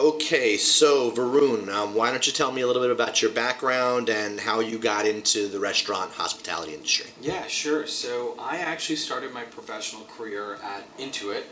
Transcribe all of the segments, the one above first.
Okay, so Varun, um, why don't you tell me a little bit about your background and how you got into the restaurant hospitality industry? Yeah, sure. So I actually started my professional career at Intuit.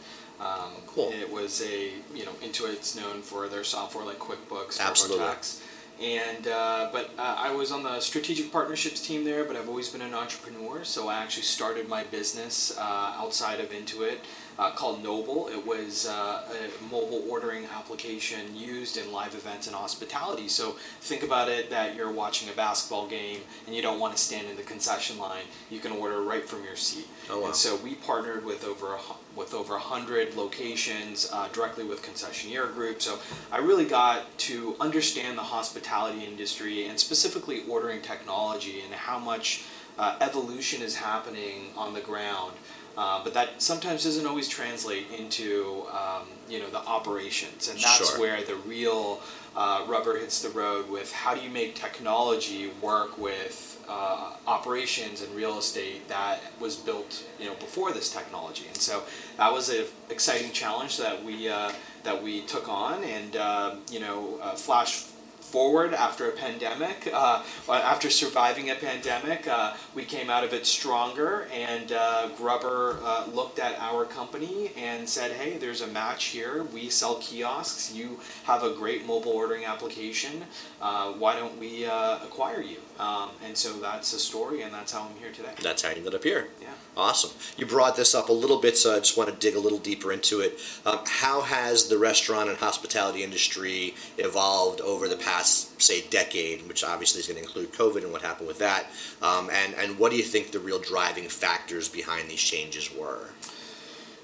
Um, Cool. It was a, you know, Intuit's known for their software like QuickBooks, Absolutely. TurboTax. And, uh, but uh, I was on the strategic partnerships team there, but I've always been an entrepreneur. So I actually started my business uh, outside of Intuit uh, called Noble. It was uh, a mobile ordering application used in live events and hospitality. So think about it that you're watching a basketball game and you don't want to stand in the concession line. You can order right from your seat. Oh, wow. And so we partnered with over a, with over hundred locations uh, directly with concessionaire groups. So I really got to understand the hospitality industry and specifically ordering technology and how much uh, evolution is happening on the ground. Uh, but that sometimes doesn't always translate into um, you know the operations, and that's Sure. where the real uh, rubber hits the road with how do you make technology work with uh, operations and real estate that was built you know before this technology, and so that was an exciting challenge that we uh, that we took on, and uh, you know uh, flash forward after a pandemic. Uh, after surviving a pandemic, uh, we came out of it stronger. And uh, GRUBBRR uh, looked at our company and said, "Hey, there's a match here. We sell kiosks. You have a great mobile ordering application. Uh, why don't we uh, acquire you?" Um, and so that's the story, and that's how I'm here today. That's how you ended up here. Yeah. Awesome. You brought this up a little bit, so I just want to dig a little deeper into it. Um, how has the restaurant and hospitality industry evolved over the past, say, decade, which obviously is going to include COVID and what happened with that? Um, and, and what do you think the real driving factors behind these changes were?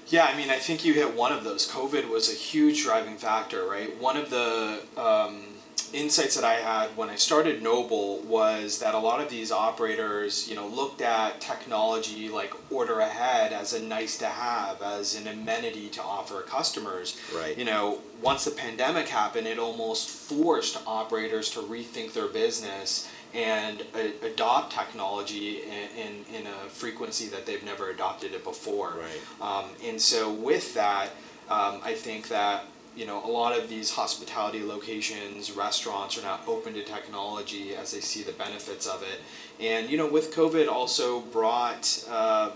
Yeah, I mean, I think you hit one of those. COVID was a huge driving factor, right? One of the um, insights that I had when I started Noble was that a lot of these operators, you know, looked at technology like order ahead as a nice to have, as an amenity to offer customers. Right. You know, once the pandemic happened, it almost forced operators to rethink their business and a- adopt technology in, in, in a frequency that they've never adopted it before. Right. Um, and so with that, um, I think that you know a lot of these hospitality locations, restaurants are now open to technology as they see the benefits of it. And you know, with COVID, also brought uh,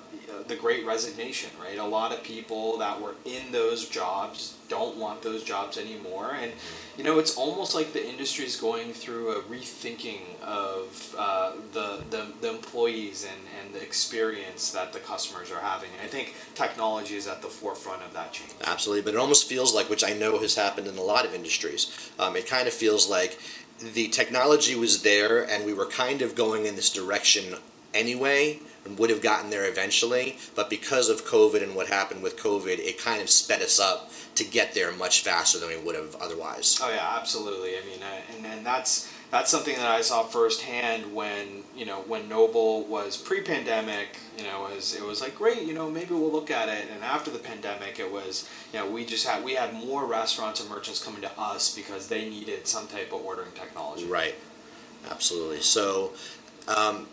the Great Resignation. Right, a lot of people that were in those jobs don't want those jobs anymore, and you know, it's almost like the industry is going through a rethinking of uh, the, the the employees and and the experience that the customers are having. And I think technology is at the forefront of that change. Absolutely, but it almost feels like, which I know has happened in a lot of industries, um, it kind of feels like the technology was there and we were kind of going in this direction anyway and would have gotten there eventually, but because of COVID and what happened with COVID, it kind of sped us up to get there much faster than we would have otherwise. Oh yeah, absolutely. I mean, uh, and and that's that's something that I saw firsthand when you know when Noble was pre-pandemic. You know, it was it was like great. You know, maybe we'll look at it. And after the pandemic, it was you know we just had we had more restaurants and merchants coming to us because they needed some type of ordering technology. Right. Absolutely. So, um,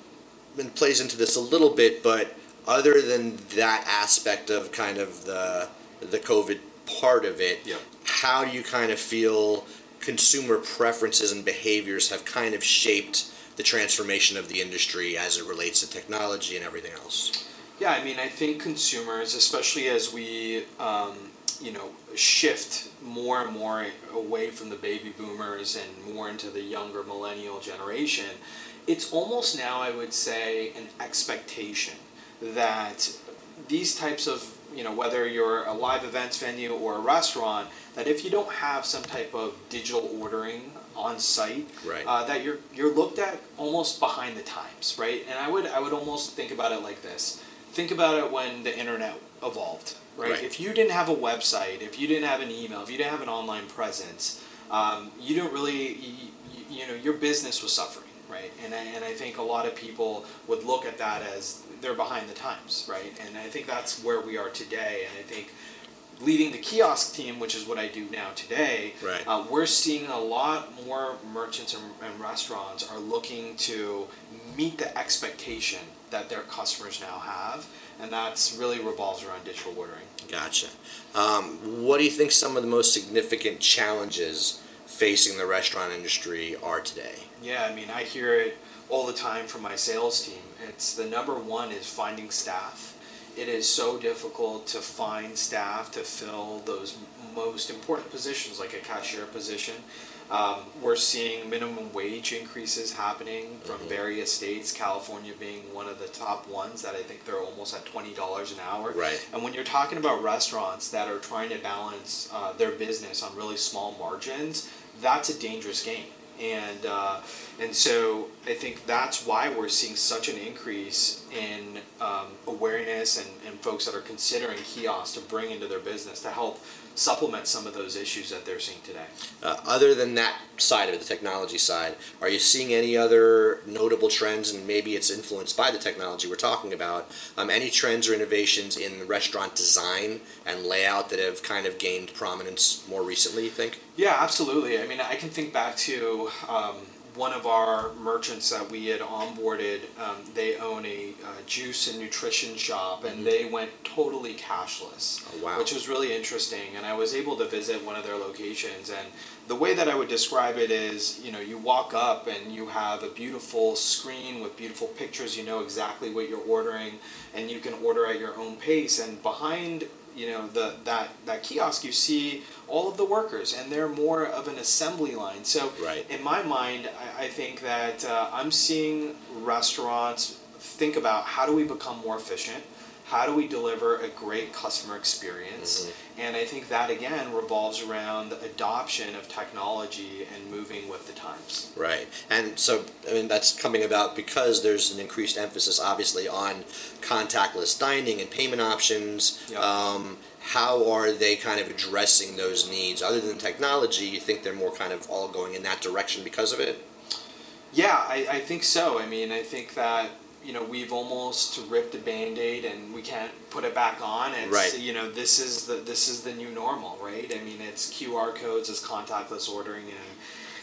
it plays into this a little bit, but other than that aspect of kind of the the COVID part of it, Yep. how do you kind of feel consumer preferences and behaviors have kind of shaped the transformation of the industry as it relates to technology and everything else? Yeah, I mean, I think consumers, especially as we, um, you know, shift more and more away from the baby boomers and more into the younger millennial generation, it's almost now, I would say, an expectation that these types of, you know, whether you're a live events venue or a restaurant, that if you don't have some type of digital ordering on site, Right. uh, that you're you're looked at almost behind the times, right? And I would I would almost think about it like this: think about it when the internet evolved, right? Right. If you didn't have a website, if you didn't have an email, if you didn't have an online presence, um, you don't really, you, you know, your business was suffering, right? And I, and I think a lot of people would look at that as they're behind the times, right? And I think that's where we are today. And I think leading the kiosk team, which is what I do now today, Right. uh, we're seeing a lot more merchants and, and restaurants are looking to meet the expectation that their customers now have and that's really revolves around digital ordering. Gotcha. Um, what do you think some of the most significant challenges facing the restaurant industry are today? Yeah, I mean, I hear it all the time from my sales team. It's the number one is finding staff. It is so difficult to find staff to fill those most important positions, like a cashier position. Um, we're seeing minimum wage increases happening from Mhm. various states, California being one of the top ones that I think they're almost at $20 an hour. Right. And when you're talking about restaurants that are trying to balance uh, their business on really small margins, that's a dangerous game. And uh, and so I think that's why we're seeing such an increase in um, awareness and, and folks that are considering kiosks to bring into their business to help supplement some of those issues that they're seeing today. Uh, other than that side of it, the technology side, are you seeing any other notable trends, and maybe it's influenced by the technology we're talking about? Um, any trends or innovations in restaurant design and layout that have kind of gained prominence more recently? You think? Yeah, absolutely. I mean, I can think back to um, one of our merchants that we had onboarded. Um, they own a uh, juice and nutrition shop, and Mhm. they went totally cashless, Oh, wow. which was really interesting. And I was able to visit one of their locations, and the way that I would describe it is, you know, you walk up and you have a beautiful screen with beautiful pictures. You know exactly what you're ordering, and you can order at your own pace. And behind you know the that that kiosk you see all of the workers and they're more of an assembly line so Right. in my mind i, I think that uh, i'm seeing restaurants think about how do we become more efficient how do we deliver a great customer experience and i think that again revolves around the adoption of technology and moving with the times Right. And so, I mean, that's coming about because there's an increased emphasis, obviously, on contactless dining and payment options. Yep. Um, how are they kind of addressing those needs? Other than technology, you think they're more kind of all going in that direction because of it? Yeah, I, I think so. I mean, I think that you know we've almost ripped a band-aid and we can't put it back on. It's Right. you know this is the this is the new normal, right? I mean, it's QR codes, it's contactless ordering, and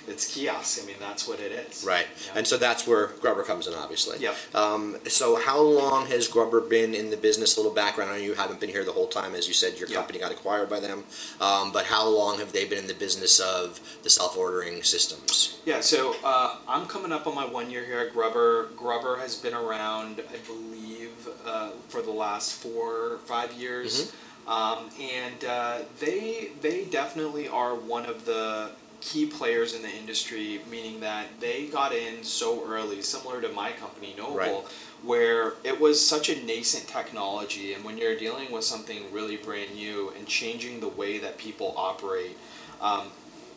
it's kiosks. I mean, that's what it is. Right. Yeah. And so that's where GRUBBRR comes in, obviously. Yep. Um, so how long has GRUBBRR been in the business? A little background. I know you haven't been here the whole time, as you said, your Yep. company got acquired by them. Um, but how long have they been in the business of the self-ordering systems? Yeah, so uh, I'm coming up on my one year here at GRUBBRR. GRUBBRR has been around, I believe, uh, for the last four, five years, um, and uh, they they definitely are one of the key players in the industry. Meaning that they got in so early, similar to my company Noble, Right. where it was such a nascent technology, and when you're dealing with something really brand new and changing the way that people operate. Um,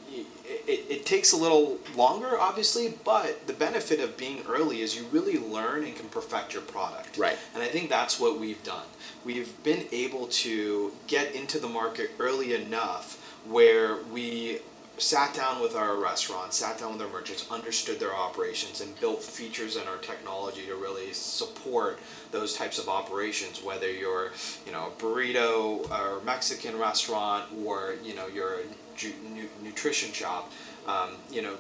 it, it, it takes a little longer, obviously, but the benefit of being early is you really learn and can perfect your product. Right. And I think that's what we've done. We've been able to get into the market early enough where we sat down with our restaurants, sat down with our merchants, understood their operations, and built features in our technology to really support those types of operations. Whether you're, you know, a burrito or Mexican restaurant, or you know, nu- nutrition shop, um, you know,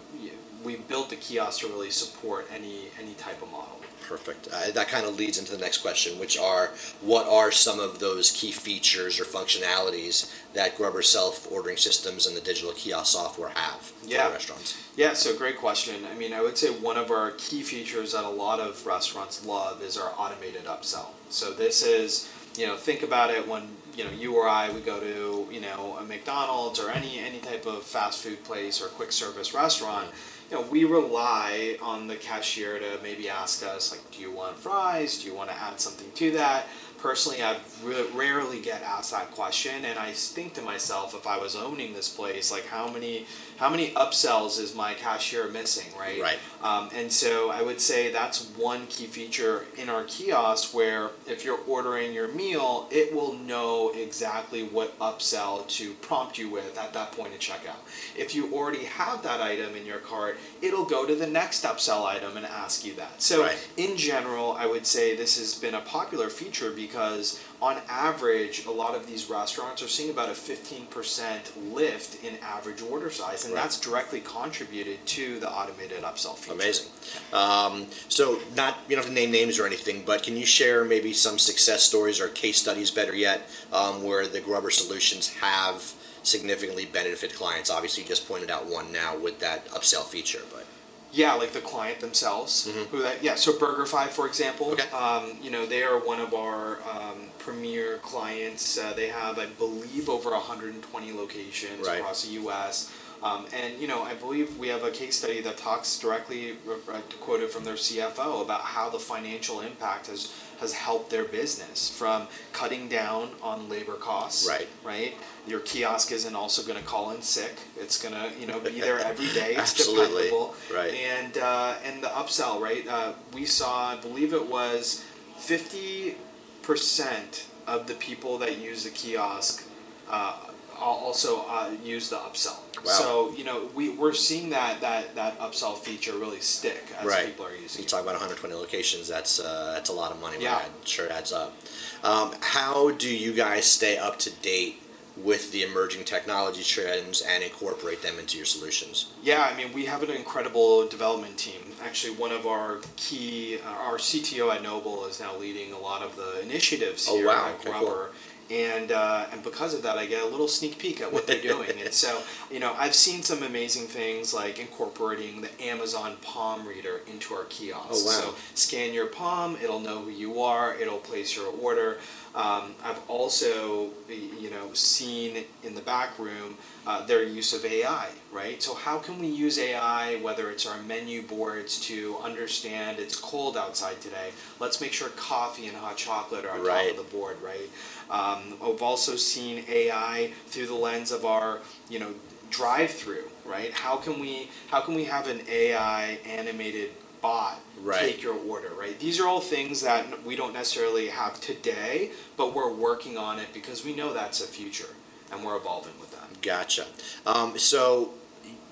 we built the kiosk to really support any any type of model. Perfect. Uh, that kind of leads into the next question, which are what are some of those key features or functionalities that GRUBBRR self-ordering systems and the digital kiosk software have for Yeah. restaurants? Yeah, so great question. I mean, I would say one of our key features that a lot of restaurants love is our automated upsell. So this is, you know, think about it when you know you or I we go to you know a McDonald's or any any type of fast food place or quick service restaurant. You know, we rely on the cashier to maybe ask us like, do you want fries? Do you want to add something to that? Personally, I re- rarely get asked that question, and I think to myself, if I was owning this place, like how many how many upsells is my cashier missing, right? Right. Um, and so I would say that's one key feature in our kiosk where if you're ordering your meal, it will know exactly what upsell to prompt you with at that point of checkout. If you already have that item in your cart, it'll go to the next upsell item and ask you that. So Right. in general, I would say this has been a popular feature because because on average, a lot of these restaurants are seeing about a 15% lift in average order size, and Right. that's directly contributed to the automated upsell feature. Amazing. Um, so, not you don't have to name names or anything, but can you share maybe some success stories or case studies, better yet, um, where the GRUBBRR solutions have significantly benefited clients? Obviously, you just pointed out one now with that upsell feature, but Yeah, like the client themselves. Who that? Yeah. So BurgerFi, for example. Mm-hmm. Okay. Um, you know, they are one of our um, premier clients. Uh, they have, I believe, over 120 locations Right. across the U.S. Um, and you know, I believe we have a case study that talks directly, uh, quoted from their CFO, about how the financial impact has has helped their business from cutting down on labor costs. Right. Right. Your kiosk isn't also going to call in sick. It's going to, you know, be there every day. It's Absolutely. dependable. Right. And uh, and the upsell, right? Uh, we saw, I believe it was fifty percent of the people that use the kiosk uh, also uh, use the upsell. Wow. So you know we we're seeing that that that upsell feature really stick as right. people are using You it. talk about 120 locations. That's uh, that's a lot of money. Yeah. Right? Sure adds up. Um, how do you guys stay up to date with the emerging technology trends and incorporate them into your solutions? Yeah, I mean, we have an incredible development team. Actually, one of our key, uh, our CTO at Noble is now leading a lot of the initiatives Oh, here wow. at Okay, GRUBBRR. And, uh, and because of that, I get a little sneak peek at what they're doing. and so, you know, I've seen some amazing things like incorporating the Amazon Palm Reader into our kiosks. Oh, wow. So scan your palm, it'll know who you are, it'll place your order. Um, I've also, you know, seen in the back room uh, their use of AI, right? So how can we use AI, whether it's our menu boards, to understand it's cold outside today? Let's make sure coffee and hot chocolate are on Right. top of the board, right? Um, I've also seen AI through the lens of our, you know, drive-through, right? How can we how can we have an AI animated bot Right. take your order, right? These are all things that we don't necessarily have today, but we're working on it because we know that's a future, and we're evolving with that. Gotcha. Um, so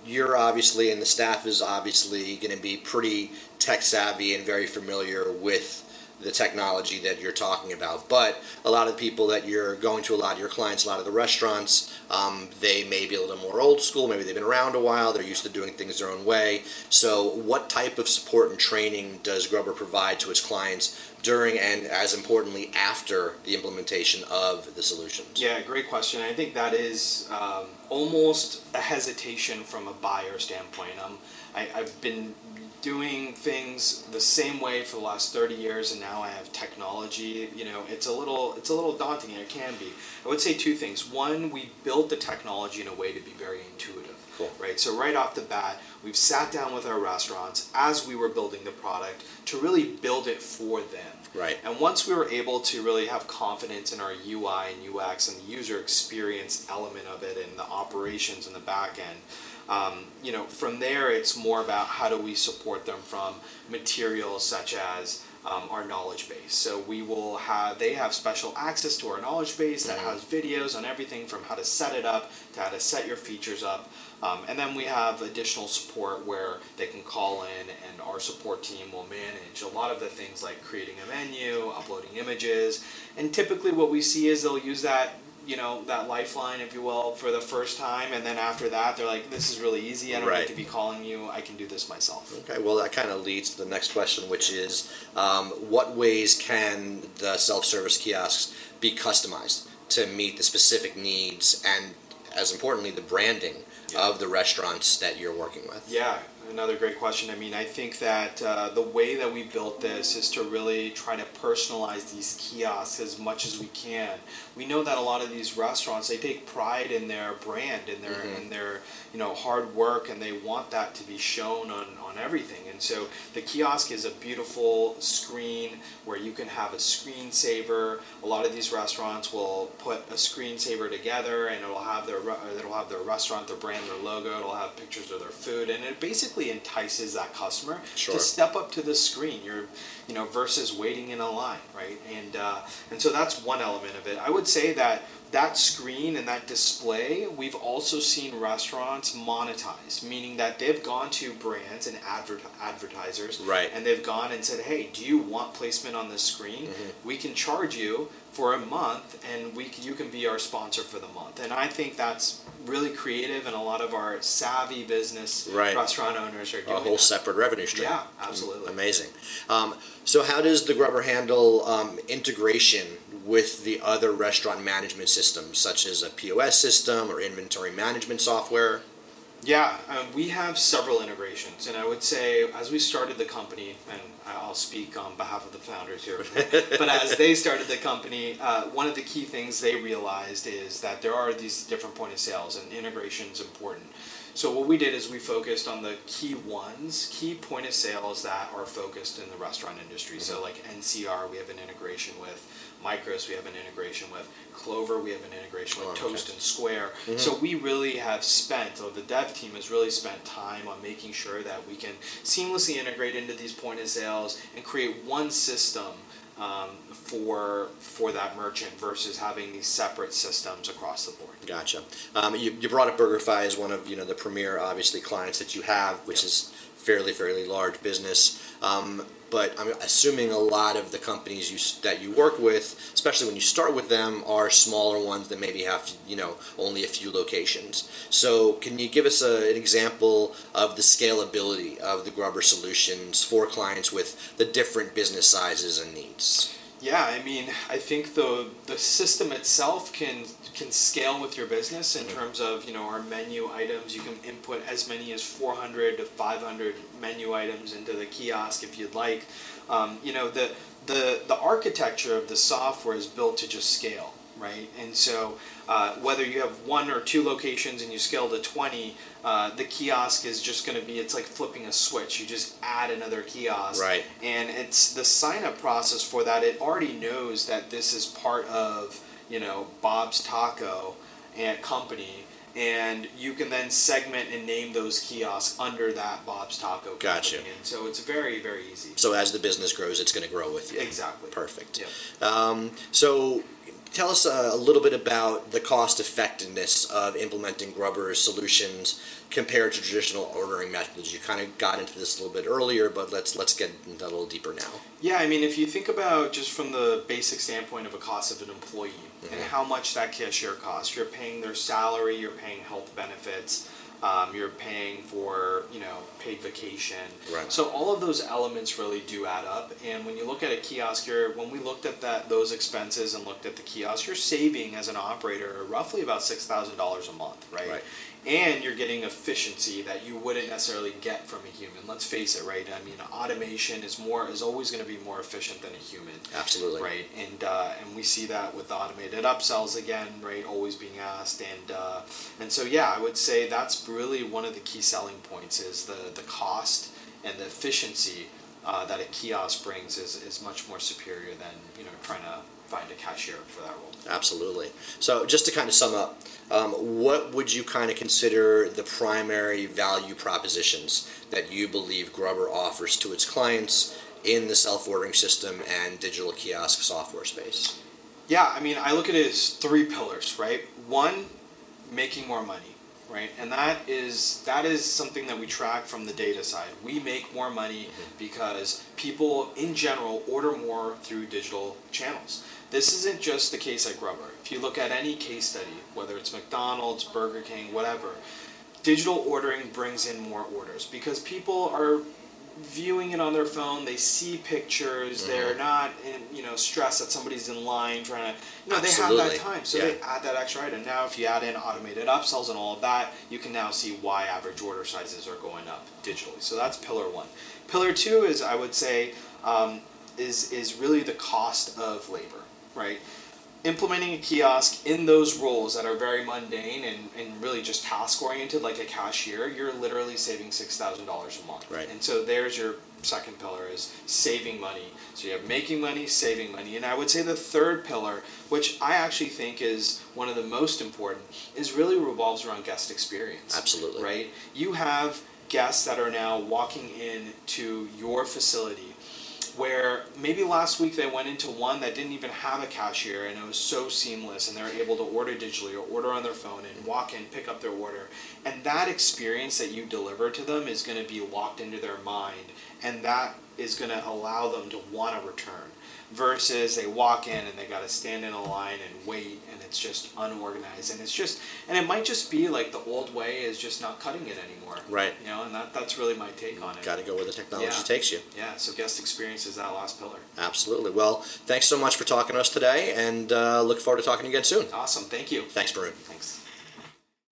you're obviously, and the staff is obviously going to be pretty tech savvy and very familiar with the technology that you're talking about. But a lot of the people that you're going to, a lot of your clients, a lot of the restaurants, um, they may be a little more old school. Maybe they've been around a while. They're used to doing things their own way. So, what type of support and training does GRUBBRR provide to its clients during and, as importantly, after the implementation of the solutions? Yeah, great question. I think that is um, almost a hesitation from a buyer standpoint. Um, I, I've been doing things the same way for the last 30 years and now I have technology you know it's a little it's a little daunting and it can be I would say two things one we built the technology in a way to be very intuitive Cool. right so right off the bat we've sat down with our restaurants as we were building the product to really build it for them Right. and once we were able to really have confidence in our UI and UX and the user experience element of it and the operations in the back end, um, you know, from there it's more about how do we support them from materials such as um, our knowledge base. So we will have they have special access to our knowledge base that has videos on everything from how to set it up to how to set your features up. Um, and then we have additional support where they can call in and our support team will manage a lot of the things like creating a menu, uploading images, and typically what we see is they'll use that you know that lifeline if you will for the first time and then after that they're like this is really easy. I don't Right. need to be calling you. I can do this myself. Okay, well, that kind of leads to the next question, which is um, what ways can the self service kiosks be customized to meet the specific needs and, as importantly, the branding of the restaurants that you're working with? Yeah, another great question. I mean, I think that uh, the way that we built this is to really try to personalize these kiosks as much as we can. We know that a lot of these restaurants they take pride in their brand, and their Mhm. in their you know hard work, and they want that to be shown on on everything. And so the kiosk is a beautiful screen where you can have a screensaver. A lot of these restaurants will put a screensaver together, and it'll have their it'll have their restaurant, their brand, their logo. It'll have pictures of their food, and it basically entices that customer Sure. to step up to the screen. You're, you know, versus waiting in a line, right? And uh, and so that's one element of it. I would say that that screen and that display, we've also seen restaurants monetize, meaning that they've gone to brands and adver- advertisers, Right. and they've gone and said, "Hey, do you want placement on this screen? Mm-hmm. We can charge you for a month, and we you can be our sponsor for the month." And I think that's really creative, and a lot of our savvy business Right. restaurant owners are doing a whole that. separate revenue stream. Yeah, absolutely. Amazing. Um, so, how does the GRUBBRR handle um, integration with the other restaurant management systems, such as a POS system or inventory management software? Yeah, um, we have several integrations, and I would say as we started the company, and I'll speak on behalf of the founders here, but as they started the company, uh, one of the key things they realized is that there are these different point of sales, and integration is important. So what we did is we focused on the key ones, key point of sales that are focused in the restaurant industry. So like NCR, we have an integration with. Micros, we have an integration with. Clover, we have an integration with. Oh, okay. Toast and Square. So we really have spent, or the dev team has really spent time on making sure that we can seamlessly integrate into these point of sales and create one system um, for for that merchant versus having these separate systems across the board. Gotcha. Um, you, you brought up BurgerFi as one of you know the premier obviously clients that you have, which Yep. is fairly fairly large business. Um, but I'm assuming a lot of the companies you that you work with, especially when you start with them, are smaller ones that maybe have you know only a few locations. So can you give us a, an example of the scalability of the GRUBBRR solutions for clients with the different business sizes and needs? Yeah, I mean, I think the the system itself can can scale with your business in terms of you know our menu items. You can input as many as 400 to 500 menu items into the kiosk if you'd like. Um, you know the the the architecture of the software is built to just scale, right? And so uh, whether you have one or two locations and you scale to 20, uh, the kiosk is just going to be it's like flipping a switch. You just add another kiosk, Right. and it's the sign up process for that it already knows that this is part of you know bob's taco and company and you can then segment and name those kiosks under that bob's taco company. Gotcha. and so it's very very easy So as the business grows, it's going to grow with you. exactly Perfect. Yeah. Um, so, tell us uh, a little bit about the cost effectiveness of implementing GRUBBRR's solutions compared to traditional ordering methods. You kind of got into this a little bit earlier, but let's let's get into that a little deeper now. Yeah, I mean, if you think about just from the basic standpoint of a cost of an employee and Mhm. how much that cashier costs, you're paying their salary, you're paying health benefits, um, you're paying for you know paid vacation. Right. So all of those elements really do add up. And when you look at a kiosk, you're when we looked at that those expenses and looked at the kiosk, you're saving as an operator roughly about six thousand dollars a month, right? Right. And you're getting efficiency that you wouldn't necessarily get from a human. Let's face it, right? I mean, automation is more is always going to be more efficient than a human, Absolutely. right? And uh, and we see that with the automated upsells again, right? Always being asked, and uh, and so yeah, I would say that's really one of the key selling points is the the cost and the efficiency uh, that a kiosk brings is is much more superior than you know trying to find a cashier for that role. Absolutely. So, just to kind of sum up, um, what would you kind of consider the primary value propositions that you believe GRUBBRR offers to its clients in the self ordering system and digital kiosk software space? Yeah, I mean, I look at it as three pillars, right? One, making more money, right? And that is that is something that we track from the data side. We make more money because people in general order more through digital channels. This isn't just the case at GRUBBRR. If you look at any case study, whether it's McDonald's, Burger King, whatever, digital ordering brings in more orders because people are viewing it on their phone. They see pictures. They're not, in, you know, stressed that somebody's in line trying to, you know, they have that time, so Yeah. they add that extra item. Now, if you add in automated upsells and all of that, you can now see why average order sizes are going up digitally. So that's pillar one. Pillar two is, I would say, um, is is really the cost of labor, right? implementing a kiosk in those roles that are very mundane and, and really just task oriented like a cashier you're literally saving $6000 a month Right. and so there's your second pillar is saving money so you have making money saving money and i would say the third pillar which i actually think is one of the most important is really revolves around guest experience Absolutely. right you have guests that are now walking in to your facility where maybe last week they went into one that didn't even have a cashier and it was so seamless and they were able to order digitally or order on their phone and walk in, pick up their order. And that experience that you deliver to them is going to be locked into their mind and that is going to allow them to want to return versus they walk in and they got to stand in a line and wait and it's just unorganized and it's just and it might just be like the old way is just not cutting it anymore Right. you know and that, that's really my take on it Got to go where the technology Yeah. takes you. yeah so guest experience is that last pillar Absolutely. Well, thanks so much for talking to us today, and uh, look forward to talking again soon. awesome thank you Thanks, Varun. thanks